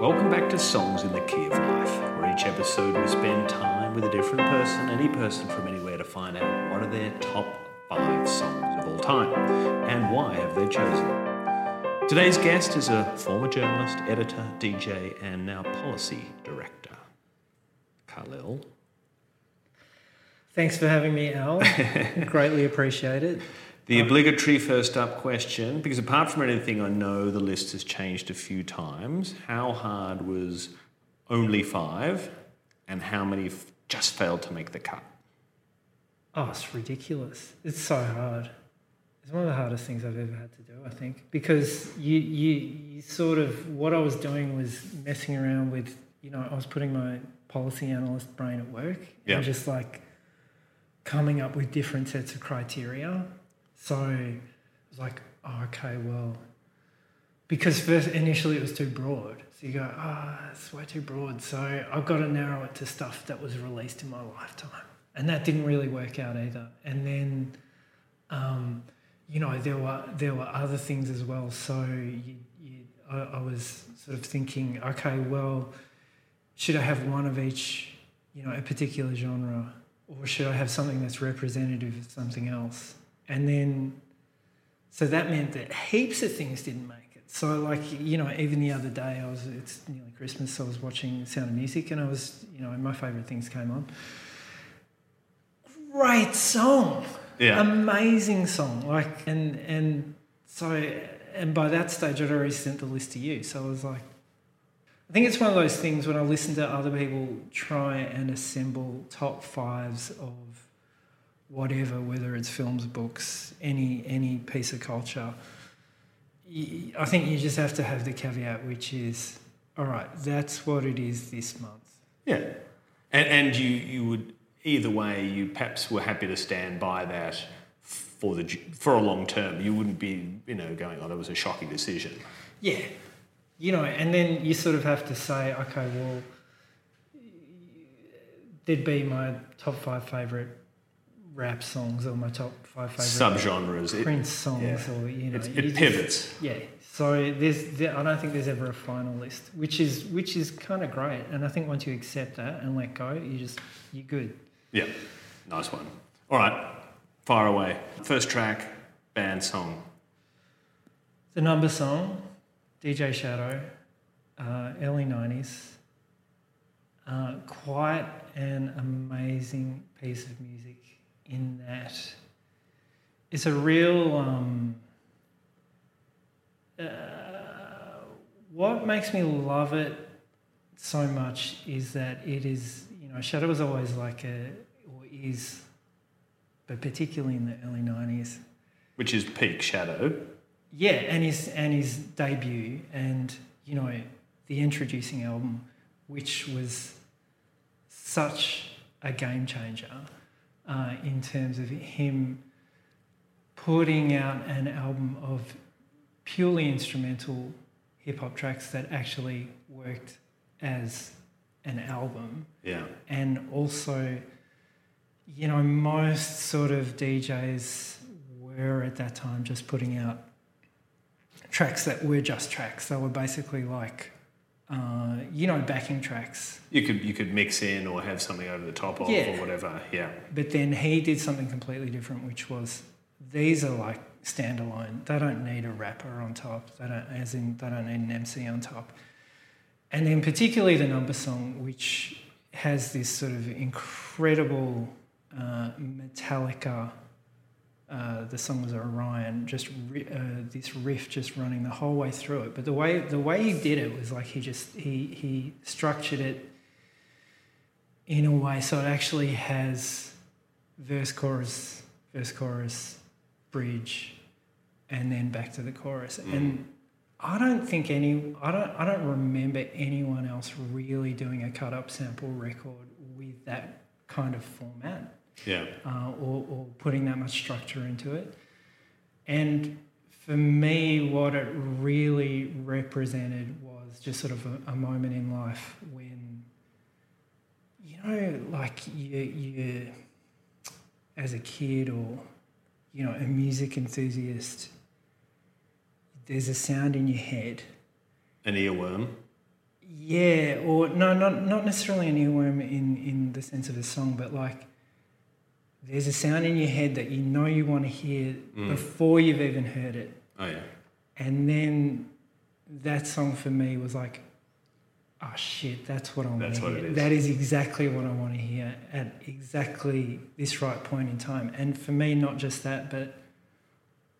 Welcome back to Songs in the Key of Life, where each episode we spend time with a different person, any person from anywhere, to find out what are their top five songs of all time and why have they chosen them. Today's guest is a former journalist, editor, DJ, and now policy director, Khalil. Thanks for having me, Al. Greatly appreciate it. The obligatory first up question, because apart from anything, I know the list has changed a few times. How hard was only five, and how many f- just failed to make the cut? Oh, it's ridiculous. It's so hard. It's one of the hardest things I've ever had to do, I think, because you, you, you sort of, what I was doing was messing around with, you know, I was putting my policy analyst brain at work Yeah. and just like coming up with different sets of criteria. So it was like, oh, okay, well, because first initially it was too broad. So you go, ah, it's way too broad. So I've got to narrow it to stuff that was released in my lifetime. And that didn't really work out either. And then, um, you know, there were there were other things as well. So you, you, I, I was sort of thinking, okay, well, should I have one of each, you know, a particular genre, or should I have something that's representative of something else? And then, so that meant that heaps of things didn't make it. So, like, you know, even the other day, I was, it's nearly Christmas, so I was watching Sound of Music and I was, you know, my favourite things came on. Great song. Yeah. Amazing song. Like, and, and so, and by that stage, I'd already sent the list to you. So I was like, I think it's one of those things when I listen to other people try and assemble top fives of whatever, whether it's films, books, any any piece of culture. I think you just have to have the caveat, which is, all right, that's what it is this month. Yeah. And, and you, you would, either way, you perhaps were happy to stand by that for, the, for a long term. You wouldn't be, you know, going, oh, that was a shocking decision. Yeah, you know, and then you sort of have to say, okay, well, there'd be my top five favorite rap songs or my top five favorite Subgenres. It, Prince songs, yeah. or you know, it's- you it just- pivots. Yeah. So there's, there, I don't think there's ever a final list, which is which is kind of great. And I think once you accept that and let go, you just you're good. Yeah. Nice one. All right. Far away. First track, band song. The number song, DJ Shadow, uh, early '90s. Uh, quite an amazing piece of music in that it's a real. Um, uh, what makes me love it so much is that it is, you know, Shadow was always like a, or is, but particularly in the early '90s, Which is Peak Shadow. yeah, and his and his debut, and you know the Endtroducing album, which was such a game changer uh, in terms of him putting out an album of purely instrumental hip hop tracks that actually worked as an album Yeah. and also you know most sort of DJs were at that time just putting out tracks that were just tracks they were basically like uh, you know backing tracks You could you could mix in or have something over the top of Yeah. or whatever. Yeah. but then he did something completely different which was these are like standalone they don't need a rapper on top they don't as in they don't need an MC on top and then particularly the number song which has this sort of incredible uh, Metallica uh, the song was Orion just ri- uh, this riff just running the whole way through it. But the way the way he did it was like he just he he structured it in a way so it actually has verse chorus verse chorus bridge and then back to the chorus. And i don't think any i don't i don't remember anyone else really doing a cut up sample record with that kind of format Yeah. uh, or, or putting that much structure into it. And for me, what it really represented was just sort of a, a moment in life when, you know, like you, you, as a kid or, you know, a music enthusiast, there's a sound in your head An earworm. Yeah, or no, not not necessarily an earworm in in the sense of a song, but like there's a sound in your head that you know you want to hear Mm. before you've even heard it, Oh yeah. and then that song for me was like, oh shit, that's what I want That's to what hear. it is. That is exactly what I want to hear at exactly this right point in time. And for me, not just that, but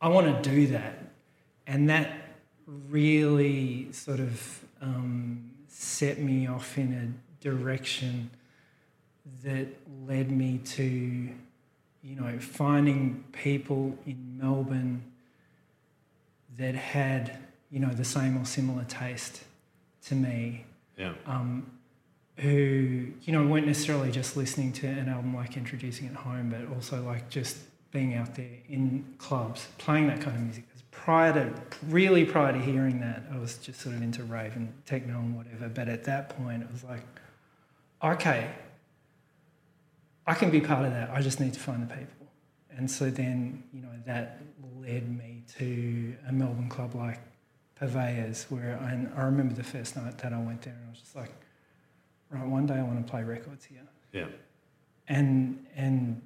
I want to do that, and that really sort of um, set me off in a direction that led me to, you know, finding people in Melbourne that had, you know, the same or similar taste to me, Yeah. um, who, you know, weren't necessarily just listening to an album like Endtroducing at Home, but also like just being out there in clubs, playing that kind of music. 'Cause prior to, really prior to hearing that, I was just sort of into rave and techno and whatever. But at that point, it was like, okay, I can be part of that. I just need to find the people. And so then, you know, that led me to a Melbourne club like Purveyors, where I, I remember the first night that I went there and I was just like, right, one day I want to play records here. Yeah. And, and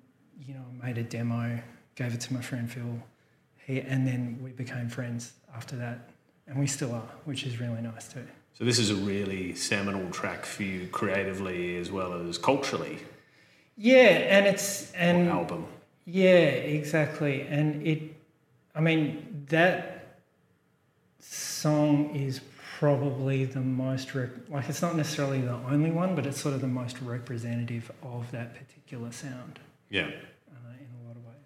you know, I made a demo, gave it to my friend Phil, he, and then we became friends after that. And we still are, which is really nice too. So this is a really seminal track for you creatively as well as culturally. Yeah, and it's, and album. Yeah, exactly. And it, I mean, that song is probably the most, rep- like, it's not necessarily the only one, but it's sort of the most representative of that particular sound Yeah. uh, in a lot of ways.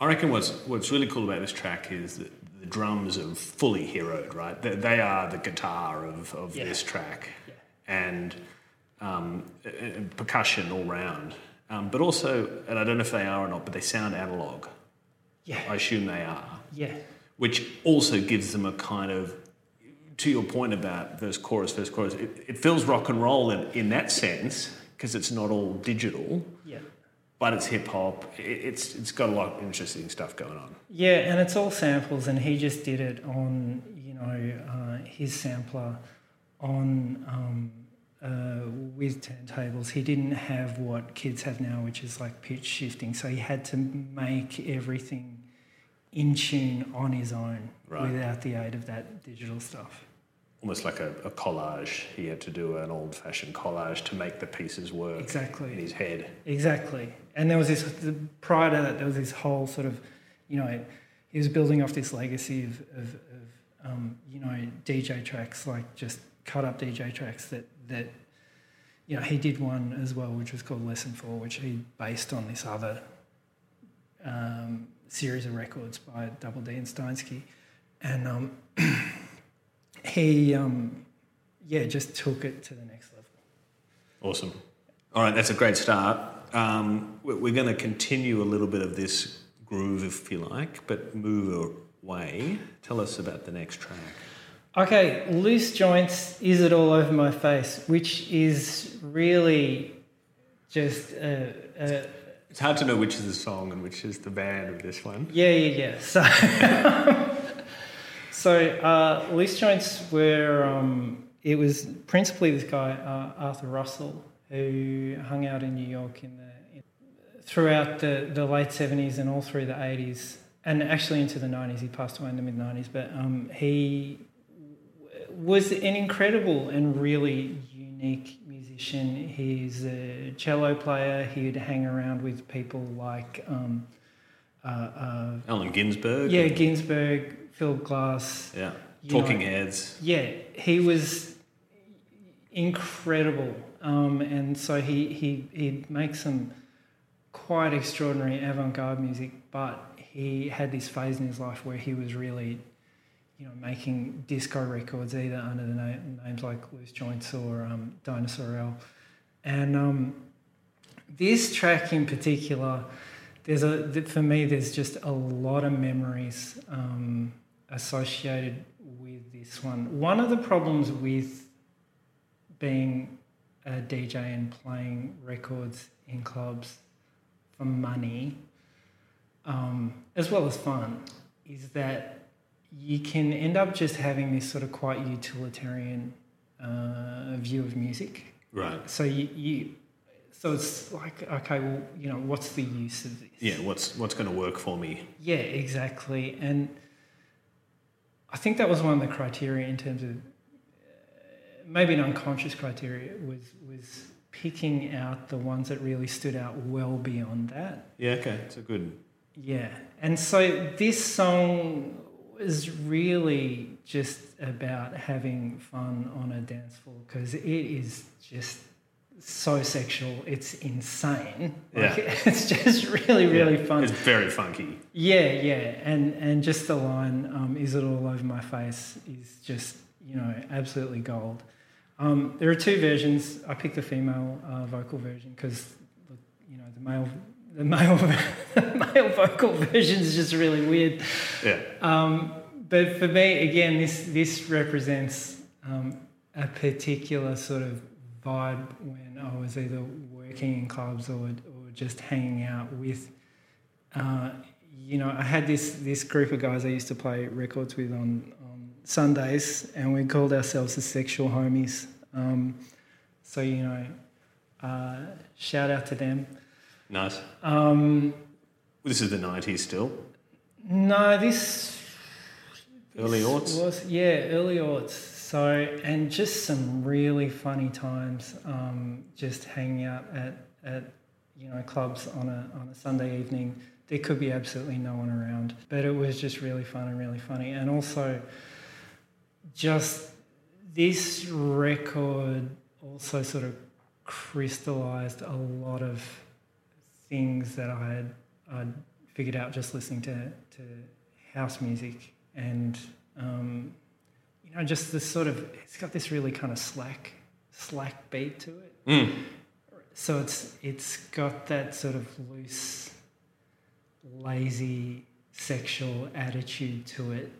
I reckon what's what's really cool about this track is that the drums are fully heroed, right? They, they are the guitar of, of Yeah. this track, Yeah. and, um, percussion all round. Um, but also, and I don't know if they are or not, but they sound analog. Yeah, I assume they are, yeah, which also gives them a kind of, to your point about verse chorus, verse chorus. It, it feels rock and roll in, in that sense because it's not all digital, yeah. but it's hip hop. It, it's it's got a lot of interesting stuff going on. Yeah, and it's all samples, and he just did it on, you know, uh, his sampler on um, uh, with turntables. He didn't have what kids have now, which is like pitch shifting. So he had to make everything in tune on his own Right. without the aid of that digital stuff. almost like a, a collage. He had to do an old fashioned collage to make the pieces work exactly. in his head. Exactly. And there was this, prior to that, there was this whole sort of, you know, he was building off this legacy of, of, of um, you know, DJ tracks, like just cut up DJ tracks that, that, you know, he did one as well, which was called Lesson 4, which he based on this other um, series of records by Double Dee and Steinski. And um, he, um, yeah, just took it to the next level. Awesome. All right, that's a great start. Um, we- we're going to continue a little bit of this groove, if you like, but move away. Tell us about the next track. Okay, loose joints, is it all over my face? Which is really just a, a It's hard to know which is the song and which is the band of this one. yeah, yeah, yeah. So, so uh, loose joints were um, it was principally this guy uh, Arthur Russell who hung out in New York in the in, throughout the, the late seventies and all through the eighties and actually into the nineties. He passed away in the mid nineties, but um, he was an incredible and really unique musician. He's a cello player. He'd hang around with people like um, uh, uh, Allen Ginsberg. yeah, Ginsberg, Phil Glass. Yeah. Talking know- Heads. Yeah, he was incredible, um, and so he he he'd make some quite extraordinary avant-garde music, but he had this phase in his life where he was really, you know, making disco records either under the na- names like Loose Joints or um, Dinosaur L, and um, this track in particular, there's a for me there's just a lot of memories um, associated with this one. One of the problems with being a DJ and playing records in clubs for money, um, as well as fun, is that you can end up just having this sort of quite utilitarian uh, view of music. Right. So you, you, so it's like okay, well, you know, what's the use of this? Yeah. What's what's going to work for me? Yeah, exactly. And I think that was one of the criteria in terms of uh, maybe an unconscious criteria was was picking out the ones that really stood out well beyond that. Yeah. Okay. It's a good. Yeah. And so this song is really just about having fun on a dance floor because it is just so sexual. It's insane. Like, Yeah. It's just really, really yeah, fun. It's very funky. Yeah, yeah, and and just the line um, "Is it all over my face?" is just you know absolutely gold. Um, there are two versions. I picked the female uh, vocal version because you know the male the male male vocal version is just really weird. Yeah. Um, but for me, again, this this represents um, a particular sort of vibe when I was either working in clubs or or just hanging out with. Uh, you know, I had this this group of guys I used to play records with on, on Sundays, and we called ourselves the Sexual Homies. Um, so you know, uh, shout out to them. Nice. Um, This is the nineties still. no, this Early aughts? was yeah, early aughts. So and just some really funny times, um, just hanging out at, at you know clubs on a on a Sunday evening. There could be absolutely no one around, but it was just really fun and really funny. And also, just this record also sort of crystallized a lot of things that I had I'd figured out just listening to, to house music and um, you know just this sort of it's got this really kind of slack slack beat to it Mm. so it's it's got that sort of loose lazy sexual attitude to it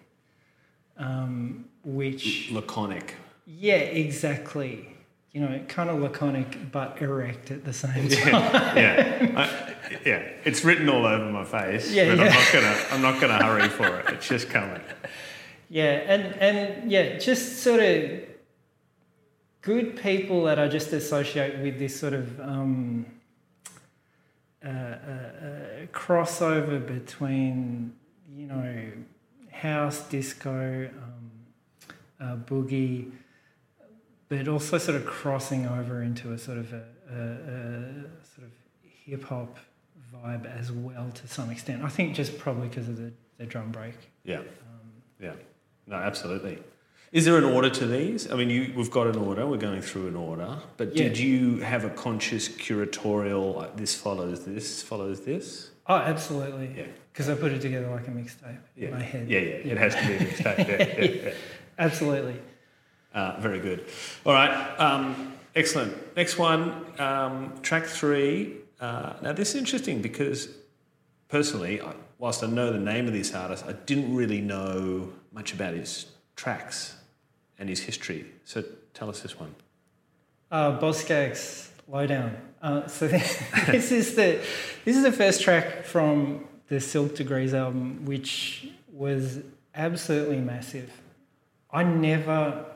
um, which Laconic. yeah exactly you know kind of laconic but erect at the same time Yeah. yeah. I, yeah. It's written all over my face. Yeah, but yeah. I'm not gonna. I'm not gonna hurry for it. It's just coming. Yeah, and and yeah, just sort of good people that I just associate with this sort of um, uh, uh, uh, crossover between you know house, disco, um, uh, boogie, but also sort of crossing over into a sort of a, a, a sort of hip hop vibe as well to some extent. I think just probably because of the, the drum break. Yeah. Um, Yeah. No, absolutely. Is there an order to these? I mean, you, we've got an order. We're going through an order. But Yeah. did you have a conscious curatorial? Like this follows this follows this. Oh, absolutely. Yeah. Because I put it together like a mixtape Yeah. in my head. Yeah, yeah. It has to be a mixtape. yeah, yeah, yeah. Absolutely. Uh, very good. All right. Um, excellent. Next one, um, track three. Uh, now, this is interesting because personally, I, whilst I know the name of this artist, I didn't really know much about his tracks and his history. So tell us this one. Uh, Boz Scaggs' Lowdown. Uh, so this is the this is the first track from the Silk Degrees album, which was absolutely massive. I never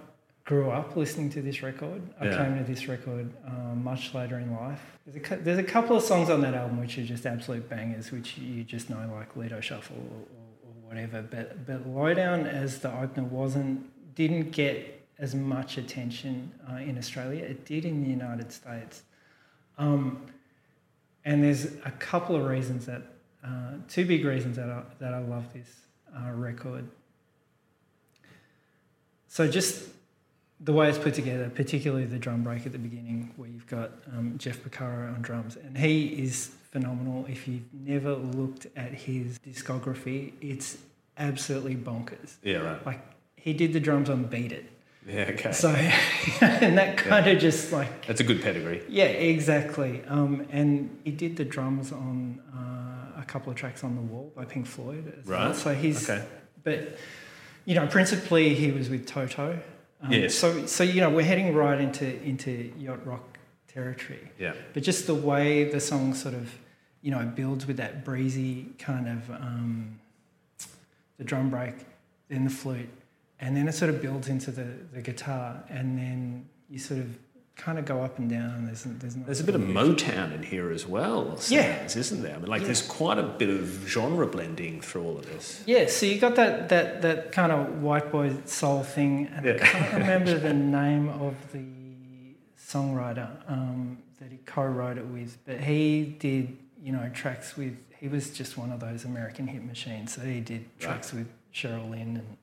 grew up listening to this record. I Yeah. came to this record um, much later in life. There's a, there's a couple of songs on that album which are just absolute bangers, which you just know, like Lido Shuffle or, or, or whatever. But but Lowdown as the opener wasn't didn't get as much attention uh, in Australia. It did in the United States. Um, and there's a couple of reasons that, uh, two big reasons that I, that I love this uh, record. So just the way it's put together, particularly the drum break at the beginning, where you've got um, Jeff Porcaro on drums, and he is phenomenal. If you've never looked at his discography, it's absolutely bonkers. Yeah, right. Like he did the drums on Beat It, Yeah, okay. so and that kind of just like That's a good pedigree. yeah, exactly. Um, and he did the drums on uh, a couple of tracks on the wall by Pink Floyd as well. Right. So he's Okay. but you know, principally he was with Toto. Um, Yes. So so you know, we're heading right into into yacht rock territory. Yeah. But just the way the song sort of, you know, builds with that breezy kind of um, the drum break, then the flute, and then it sort of builds into the, the guitar, and then you sort of kind of go up and down. There's there's, There's a bit of Motown in here as well, Yeah. isn't there? I mean, like Yeah. there's quite a bit of genre blending through all of this. Yeah, so you got that that that kind of white boy soul thing, and I can't remember the name of the songwriter um, that he co-wrote it with, but he did you know tracks with. He was just one of those American hit machines. So he did tracks with Cheryl Lynn and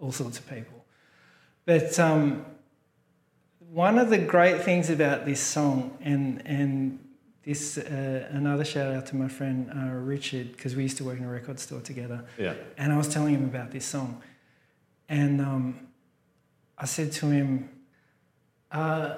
all sorts of people. But um, one of the great things about this song, and and this uh, another shout out to my friend uh, Richard because we used to work in a record store together. Yeah. And I was telling him about this song. And um, I said to him, uh,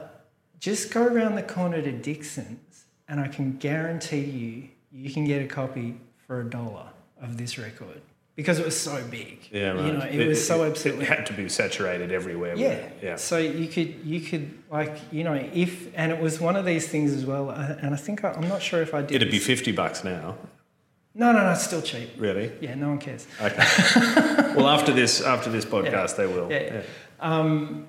just go around the corner to Dixon's and I can guarantee you, you can get a copy for a dollar of this record. Because it was so big. Yeah, right. You know, it, was so absolutely. It had to be saturated everywhere. Yeah. Yeah. So you could, you could like, you know, if, and it was one of these things as well. uh, And I think, I, I'm not sure if I did. It'd be 50 bucks now. No, no, no, it's still cheap. Really? Yeah, no one cares. Okay. well, after this, after this podcast, they will. Yeah. Um.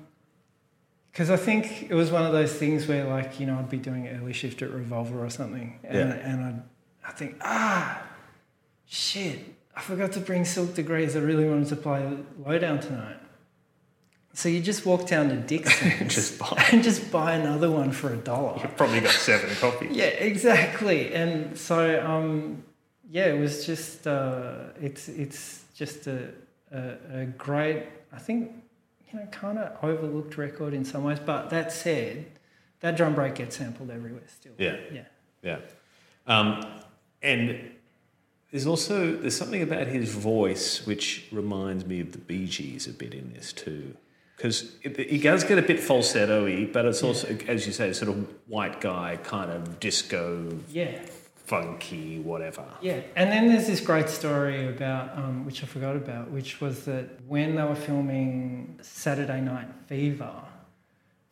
Because I think it was one of those things where, like, you know, I'd be doing early shift at Revolver or something, and, Yeah. and I'd, I think, ah, shit, I forgot to bring Silk Degrees. I really wanted to play Lowdown tonight. So you just walk down to Dixon's Just buy. and just buy another one for a dollar. You've probably got seven copies. Yeah, exactly. And so, um, yeah, it was just uh, it's it's just a, a, a great, I think, you know, kind of overlooked record in some ways. But that said, that drum break gets sampled everywhere still. Yeah. yeah, Yeah. Um, and there's also there's something about his voice which reminds me of the Bee Gees a bit in this too, because he does get a bit falsetto-y, but it's also, as you say, sort of white guy kind of disco, yeah, funky, whatever. yeah. And then there's this great story about um, which I forgot about, which was that when they were filming Saturday Night Fever,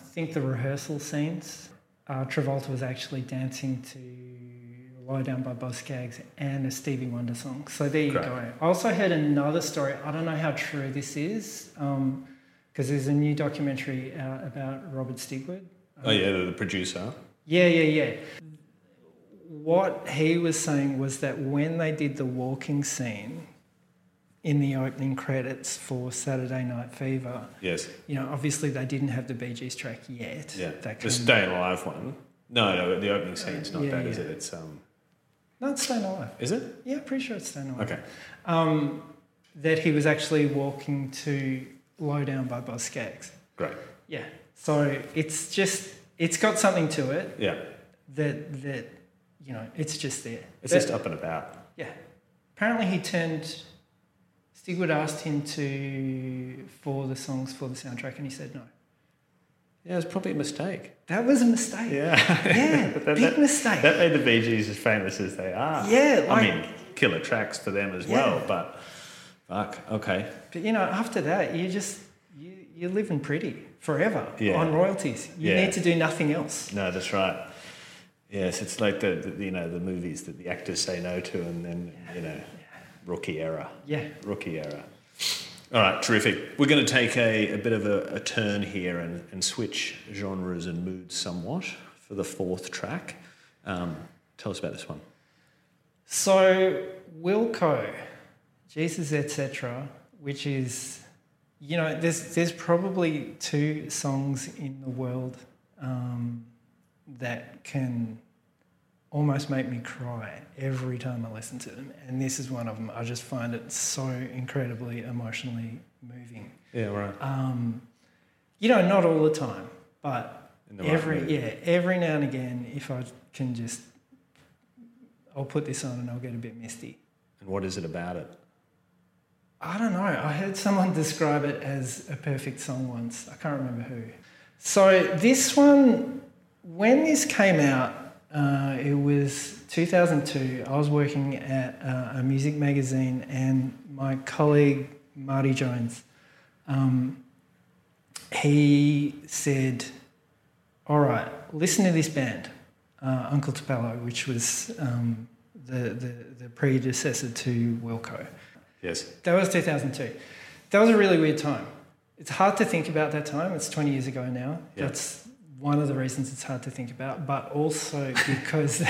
I think the rehearsal scenes, uh, Travolta was actually dancing to Low Down by Scaggs and a Stevie Wonder song. So there you Great. go. I also heard another story. I don't know how true this is, because there's a new documentary out about Robert Stigwood. Oh yeah, the, producer. Yeah, yeah, yeah. What he was saying was that when they did the walking scene in the opening credits for Saturday Night Fever, Yes. you know, obviously they didn't have the Bee Gees track yet. Yeah. That The Stay Alive one. No, no, the opening scene's not Yeah, that, is yeah. it? It's um, No, it's Staying Alive. is it? Yeah, pretty sure it's Staying Alive. Okay. Um, that he was actually walking to Low Down by Boz Scaggs. Great. Yeah. So it's just, it's got something to it Yeah. that, that you know, it's just there. It's That- just up and about. Yeah. Apparently he turned Stigwood asked him to for the songs for the soundtrack and he said no. Yeah, it was probably a mistake. That was a mistake. Yeah. Yeah, That- big that- mistake. That made the Bee Gees as famous as they are. Yeah, I mean, killer tracks for them as Yeah. well, but fuck, okay. but you know, after that you just you you're living pretty forever Yeah. on royalties. You Yeah. need to do nothing else. No, that's right. Yes, it's like the, the you know the movies that the actors say no to, and then you know, rookie era. Yeah. rookie error. All right, terrific. We're going to take a, a bit of a, a turn here and, and switch genres and moods somewhat for the fourth track. Um, tell us about this one. So Wilco, Jesus etc., which is you know, there's there's probably two songs in the world um, that can almost make me cry every time I listen to them, and this is one of them. I just find it so incredibly emotionally moving. Yeah, right. Um, you know, not all the time, but the every mood. yeah, every now and again, if I can just, I'll put this on and I'll get a bit misty. And what is it about it? I don't know. I heard someone describe it as a perfect song once. I can't remember who. So this one, when this came out, uh, it was 2002. I was working at uh, a music magazine, and my colleague Marty Jones, um, he said, "All right, listen to this band, uh, Uncle Tupelo, which was um, the, the the predecessor to Wilco." Yes. That was 2002. That was a really weird time it's hard to think about that time. It's 20 years ago now. Yeah. That's one of the reasons it's hard to think about, but also because,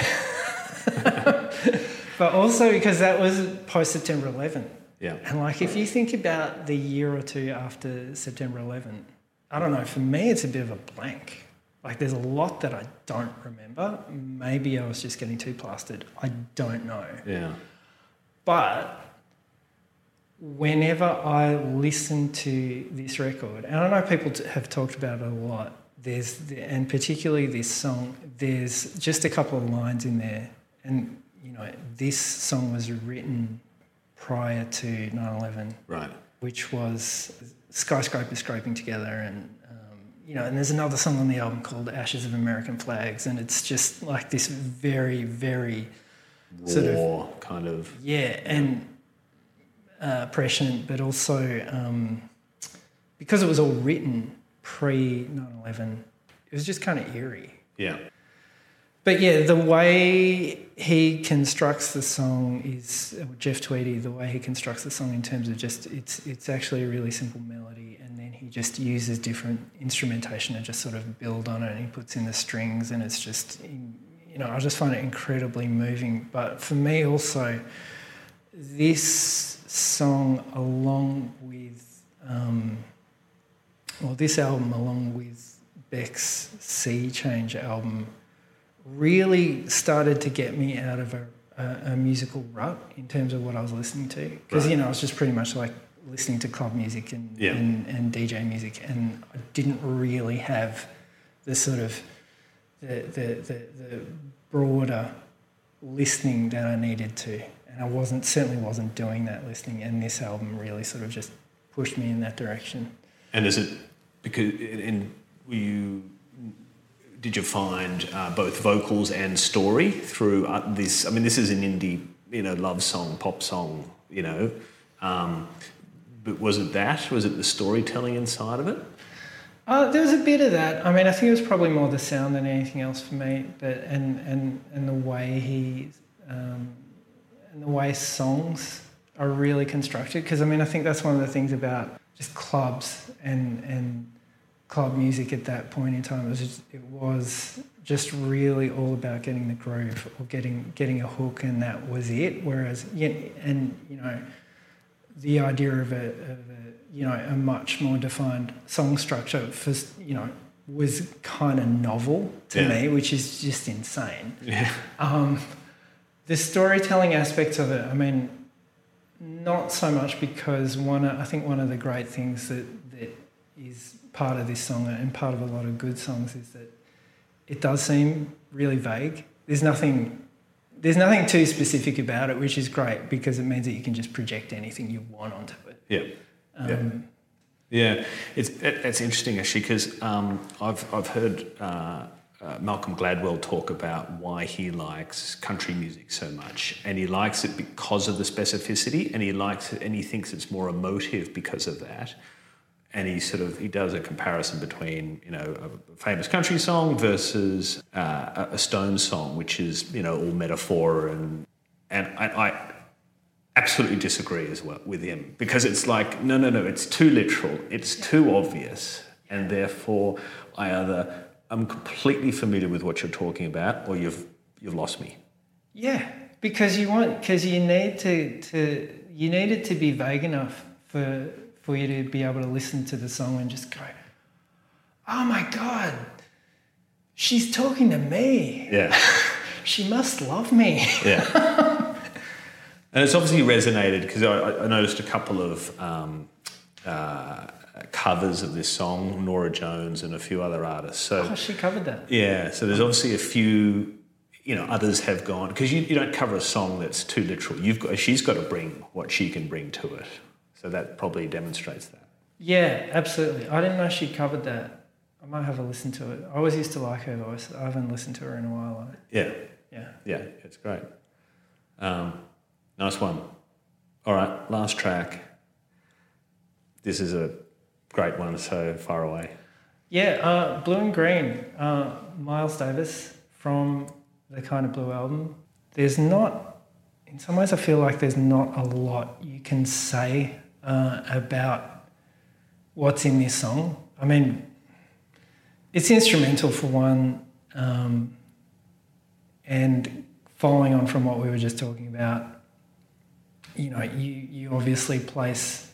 but also because that was post September 11. Yeah. And like, if you think about the year or two after September 11, I don't know, for me, it's a bit of a blank. Like, there's a lot that I don't remember. Maybe I was just getting too plastered. I don't know. Yeah. But whenever I listen to this record, and I know people have talked about it a lot, there's, and particularly this song, there's just a couple of lines in there. And, you know, this song was written prior to 9 11 Right. which was skyscrapers scraping together and um, you know and there's another song on the album called ashes of american flags and it's just like this very very Raw Sort of- kind of. yeah and uh, prescient but also um, because it was all written pre 9-11 it was just kind of eerie Yeah. But yeah, the way he constructs the song is uh, Jeff Tweedy. The way he constructs the song in terms of just it's it's actually a really simple melody, and then he just uses different instrumentation and just sort of build on it. And he puts in the strings, and it's just you know I just find it incredibly moving. But for me also, this song along with um, well this album along with Beck's Sea Change album really started to get me out of a, a, a musical rut in terms of what I was listening to. Because, Right. you know, I was just pretty much like listening to club music and, Yeah. and, and DJ music, and I didn't really have the sort of the, the, the, the broader listening that I needed to. And I wasn't, certainly wasn't doing that listening, and this album really sort of just pushed me in that direction. And is it because were you did you find uh, both vocals and story through uh, this? I mean, this is an indie, you know, love song, pop song, you know. Um, but was it that? Was it the storytelling inside of it? Uh, there was a bit of that. I mean, I think it was probably more the sound than anything else for me, but and and and the way he um, and the way songs are really constructed. Because I mean, I think that's one of the things about just clubs and and club music at that point in time. It was just, it was just really all about getting the groove or getting getting a hook, and that was it. Whereas, and you know the idea of a, of a you know a much more defined song structure for you know was kind of novel to Yeah. me, which is just insane. Yeah. Um, the storytelling aspects of it, I mean, not so much because one, I think one of the great things that is part of this song and part of a lot of good songs is that it does seem really vague. There's nothing. There's nothing too specific about it, which is great because it means that you can just project anything you want onto it. Yeah. Yeah. Um, Yeah, it's it, it's interesting actually because um, I've I've heard uh, uh, Malcolm Gladwell talk about why he likes country music so much, and he likes it because of the specificity, and he likes it, and he thinks it's more emotive because of that. And he sort of he does a comparison between you know a famous country song versus uh, a- Stone song, which is you know all metaphor and and I, I absolutely disagree as well with him. Because it's like no no no it's too literal it's too obvious and therefore i either i'm completely familiar with what you're talking about or you've you've lost me. Yeah, because you want because you need to to you need it to be vague enough for for you to be able to listen to the song and just go, oh my god, she's talking to me. yeah She must love me. yeah and it's obviously resonated because I, I noticed a couple of um, uh, covers of this song Norah Jones and a few other artists so Oh, she covered that. Yeah, so there's obviously a few, you know, others have gone because you, you don't cover a song that's too literal. You've got she's got to bring what she can bring to it. So that probably demonstrates that. Yeah, absolutely. I didn't know she covered that. I might have a listen to it. I always used to like her voice. I haven't listened to her in a while. Yeah, Yeah. yeah, it's great. Um, nice one. All right, last track. This is a great one. So far away. Yeah, uh, Blue and Green, uh, Miles Davis from the Kind of Blue album. There's not, in some ways, I feel like there's not a lot you can say uh, about what's in this song. I mean, it's instrumental for one, um, and following on from what we were just talking about, you know, you you obviously place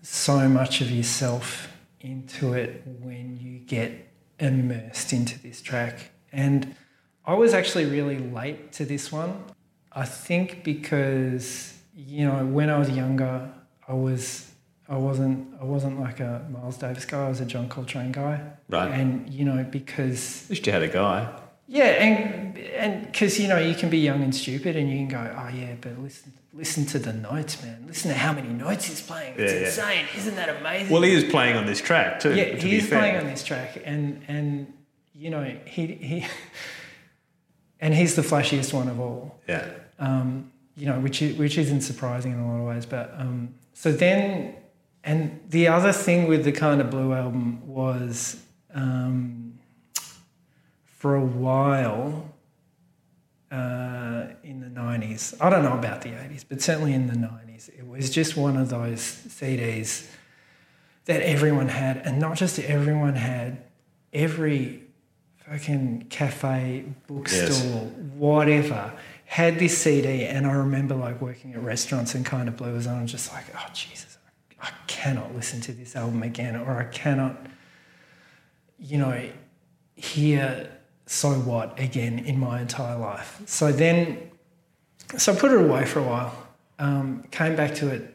so much of yourself into it when you get immersed into this track. And I was actually really late to this one. I think because you know when I was younger, I was I wasn't I wasn't like a Miles Davis guy. I was a John Coltrane guy. Right. And you know because At least you had a guy. yeah, and and because you know you can be young and stupid, and you can go, oh yeah, but listen listen to the notes, man. Listen to how many notes he's playing. It's Yeah, yeah. insane. Isn't that amazing? Well, he is playing on this track too. yeah, to he be is fair. playing on this track, and and you know he he, and he's the flashiest one of all. Yeah. Um, you know, which is, which isn't surprising in a lot of ways. But um, so then, and the other thing with the kind of blue album was um, for a while uh, in the nineties. I don't know about the eighties, but certainly in the nineties, it was just one of those CDs that everyone had, and not just everyone had. Every fucking cafe, bookstore, whatever, had this CD. And I remember like working at restaurants and kind of blew us on. I'm just like, oh Jesus, I cannot listen to this album again, or I cannot, you know, hear so what again in my entire life. So then, so I put it away for a while. Um, came back to it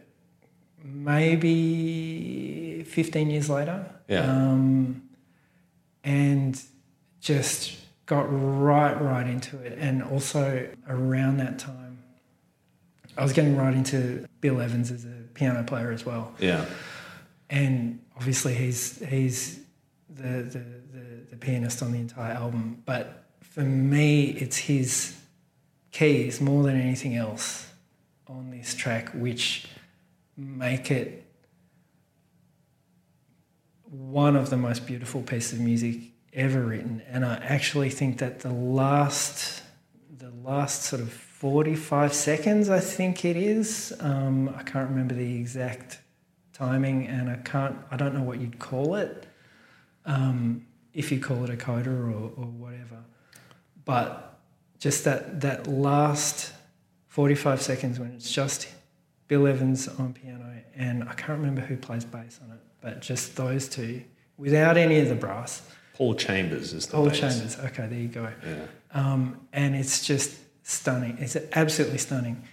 maybe 15 years later. Yeah. Um, and just got right, right into it. And also around that time, I was getting right into Bill Evans as a piano player as well. Yeah. And obviously, he's he's the the, the, the pianist on the entire album. But for me, it's his keys more than anything else on this track, which make it one of the most beautiful pieces of music ever written. And I actually think that the last the last sort of 45 seconds, I think it is. Um, I can't remember the exact timing, and I can't. I don't know what you'd call it. Um, if you call it a coda or, or whatever, but just that that last 45 seconds when it's just Bill Evans on piano, and I can't remember who plays bass on it, but just those two without any of the brass. Paul Chambers is the Paul bass. Chambers. Okay, there you go. Yeah. Um, and it's just stunning. It's absolutely stunning.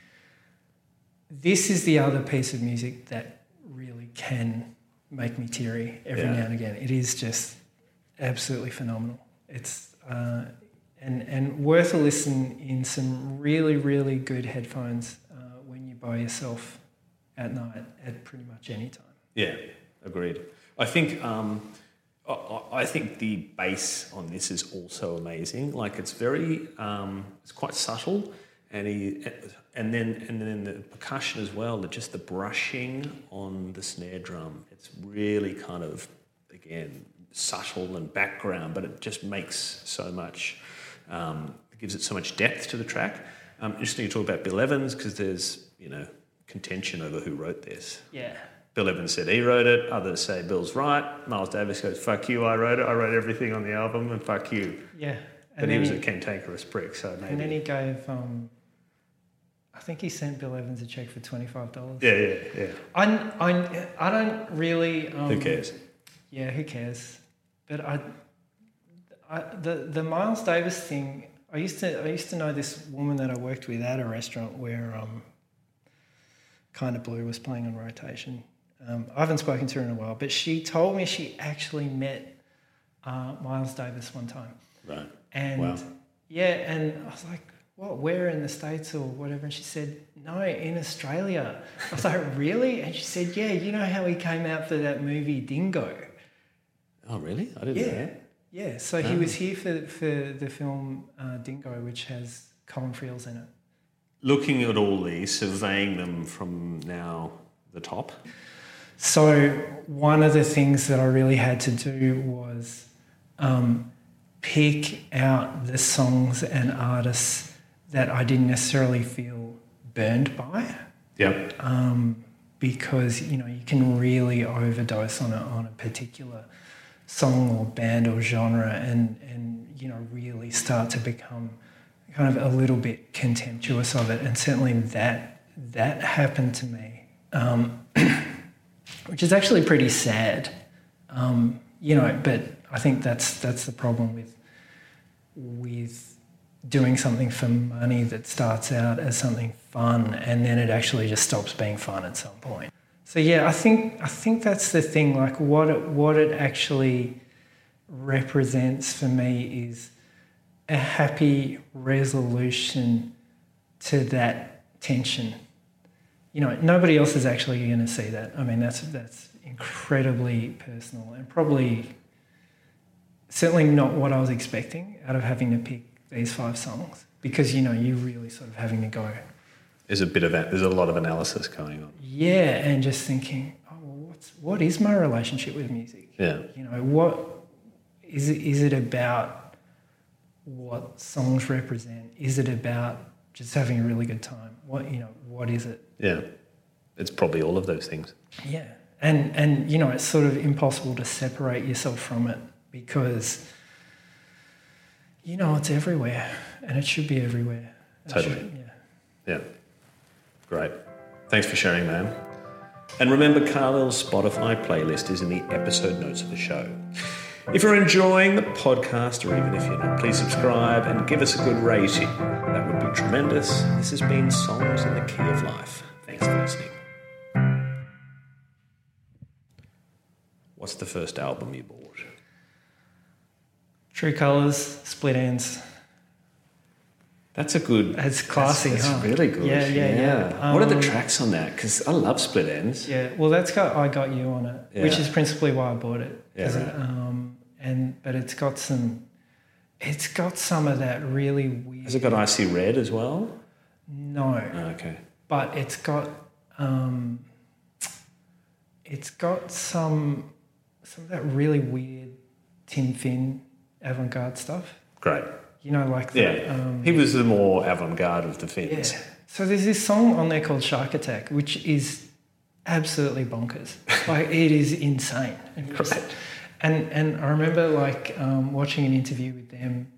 This is the other piece of music that really can make me teary every Yeah. now and again. It is just absolutely phenomenal. It's uh, and and worth a listen in some really really good headphones uh, when you're by yourself at night at pretty much any time. Yeah, agreed. I think um, I- think the bass on this is also amazing. Like it's very, um, it's quite subtle, and he, and then and then the percussion as well. The, just the brushing on the snare drum. It's really kind of again subtle and background, but it just makes so much. Um, it gives it so much depth to the track. Um, interesting to talk about Bill Evans because there's you know contention over who wrote this. Yeah. Bill Evans said he wrote it. Others say Bill's right. Miles Davis goes, "Fuck you, I wrote it. I wrote everything on the album, and fuck you." Yeah. But he was a cantankerous prick, so maybe. And then he gave, um, I think he sent Bill Evans a check for twenty five dollars. yeah, yeah, yeah. I, I, I don't really. Um, Who cares? Yeah, who cares? But I, I, the the Miles Davis thing. I used to I used to know this woman that I worked with at a restaurant where um, Kind of Blue was playing on rotation. Um, I haven't spoken to her in a while, but she told me she actually met uh, Miles Davis one time. Right. And Wow. yeah, and I was like, what, where in the States or whatever? And she said, no, in Australia. I was like, really? And she said, yeah, you know how he came out for that movie Dingo? Oh, really? I didn't Yeah. know. that. Yeah, so he was here for, for the film uh, Dingo, which has Colin Friels in it. Looking at all these, surveying them from now the top. So one of the things that I really had to do was um, pick out the songs and artists that I didn't necessarily feel burned by. Yep. um, because you know you can really overdose on a on a particular song or band or genre and and you know really start to become kind of a little bit contemptuous of it and certainly that that happened to me um, which is actually pretty sad um, you know but I think that's that's the problem with with doing something for money that starts out as something fun and then it actually just stops being fun at some point. So yeah, I think I think that's the thing. Like what it, what it actually represents for me is a happy resolution to that tension. You know, nobody else is actually going to see that. I mean, that's that's incredibly personal and probably certainly not what I was expecting out of having to pick these five songs because you know you're really sort of having to go. There's a bit of that. there's a lot of analysis going on. Yeah, and just thinking, oh, well, what's what is my relationship with music? Yeah. You know, what is it? Is it about what songs represent? Is it about just having a really good time? What you know, what is it? Yeah. It's probably all of those things. Yeah, and and you know, it's sort of impossible to separate yourself from it because you know it's everywhere and it should be everywhere. It Totally. should- yeah. Yeah. Great. Thanks for sharing, man. And remember, Khalil's Spotify playlist is in the episode notes of the show. If you're enjoying the podcast, or even if you're not, please subscribe and give us a good rating. That would be tremendous. This has been Songs in the Key of Life. Thanks for listening. What's the first album you bought? True Colors, Split Enz. That's a good. It's classy, That's, huh? really good. Yeah, yeah, yeah. what are the Um, tracks on that? Because I love Split Enz. Yeah, well, that's got I got you on it, which is principally why I bought it. Yeah, right. um, and but it's got some, it's got some of that really weird. Has it got I See Red as well? No, Oh, okay. but it's got, um, it's got some, some of that really weird Tim Finn avant-garde stuff. Great. You know, like the, Yeah. um, he was the more avant garde of the Yeah. So there's this song on there called Shark Attack, which is absolutely bonkers. Like it is insane. And, just- and and I remember like um, watching an interview with them,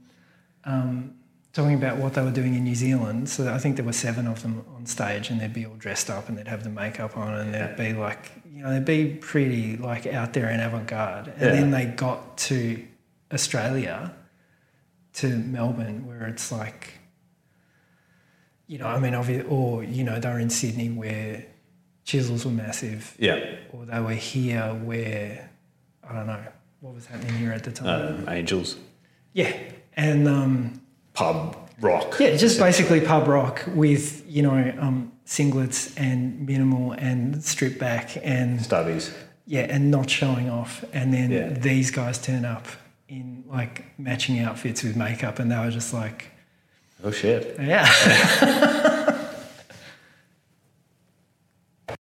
um, talking about what they were doing in New Zealand. So I think there were seven of them on stage, and they'd be all dressed up, and they'd have the makeup on, and they'd be like, you know, they'd be pretty like out there and avant-garde. And Yeah. then they got to Australia, to Melbourne, where it's like you know, I mean, obviously, or you know, they're in Sydney where chisels were massive, Yeah. or they were here where I don't know what was happening here at the time. Um, Angels. yeah, and um, Pub rock. yeah, just basically pub rock with you know um, singlets and minimal and strip back and Stubbies. yeah, and not showing off. And then Yeah. these guys turn up in like matching outfits with makeup, and they were just like, Oh, shit. yeah.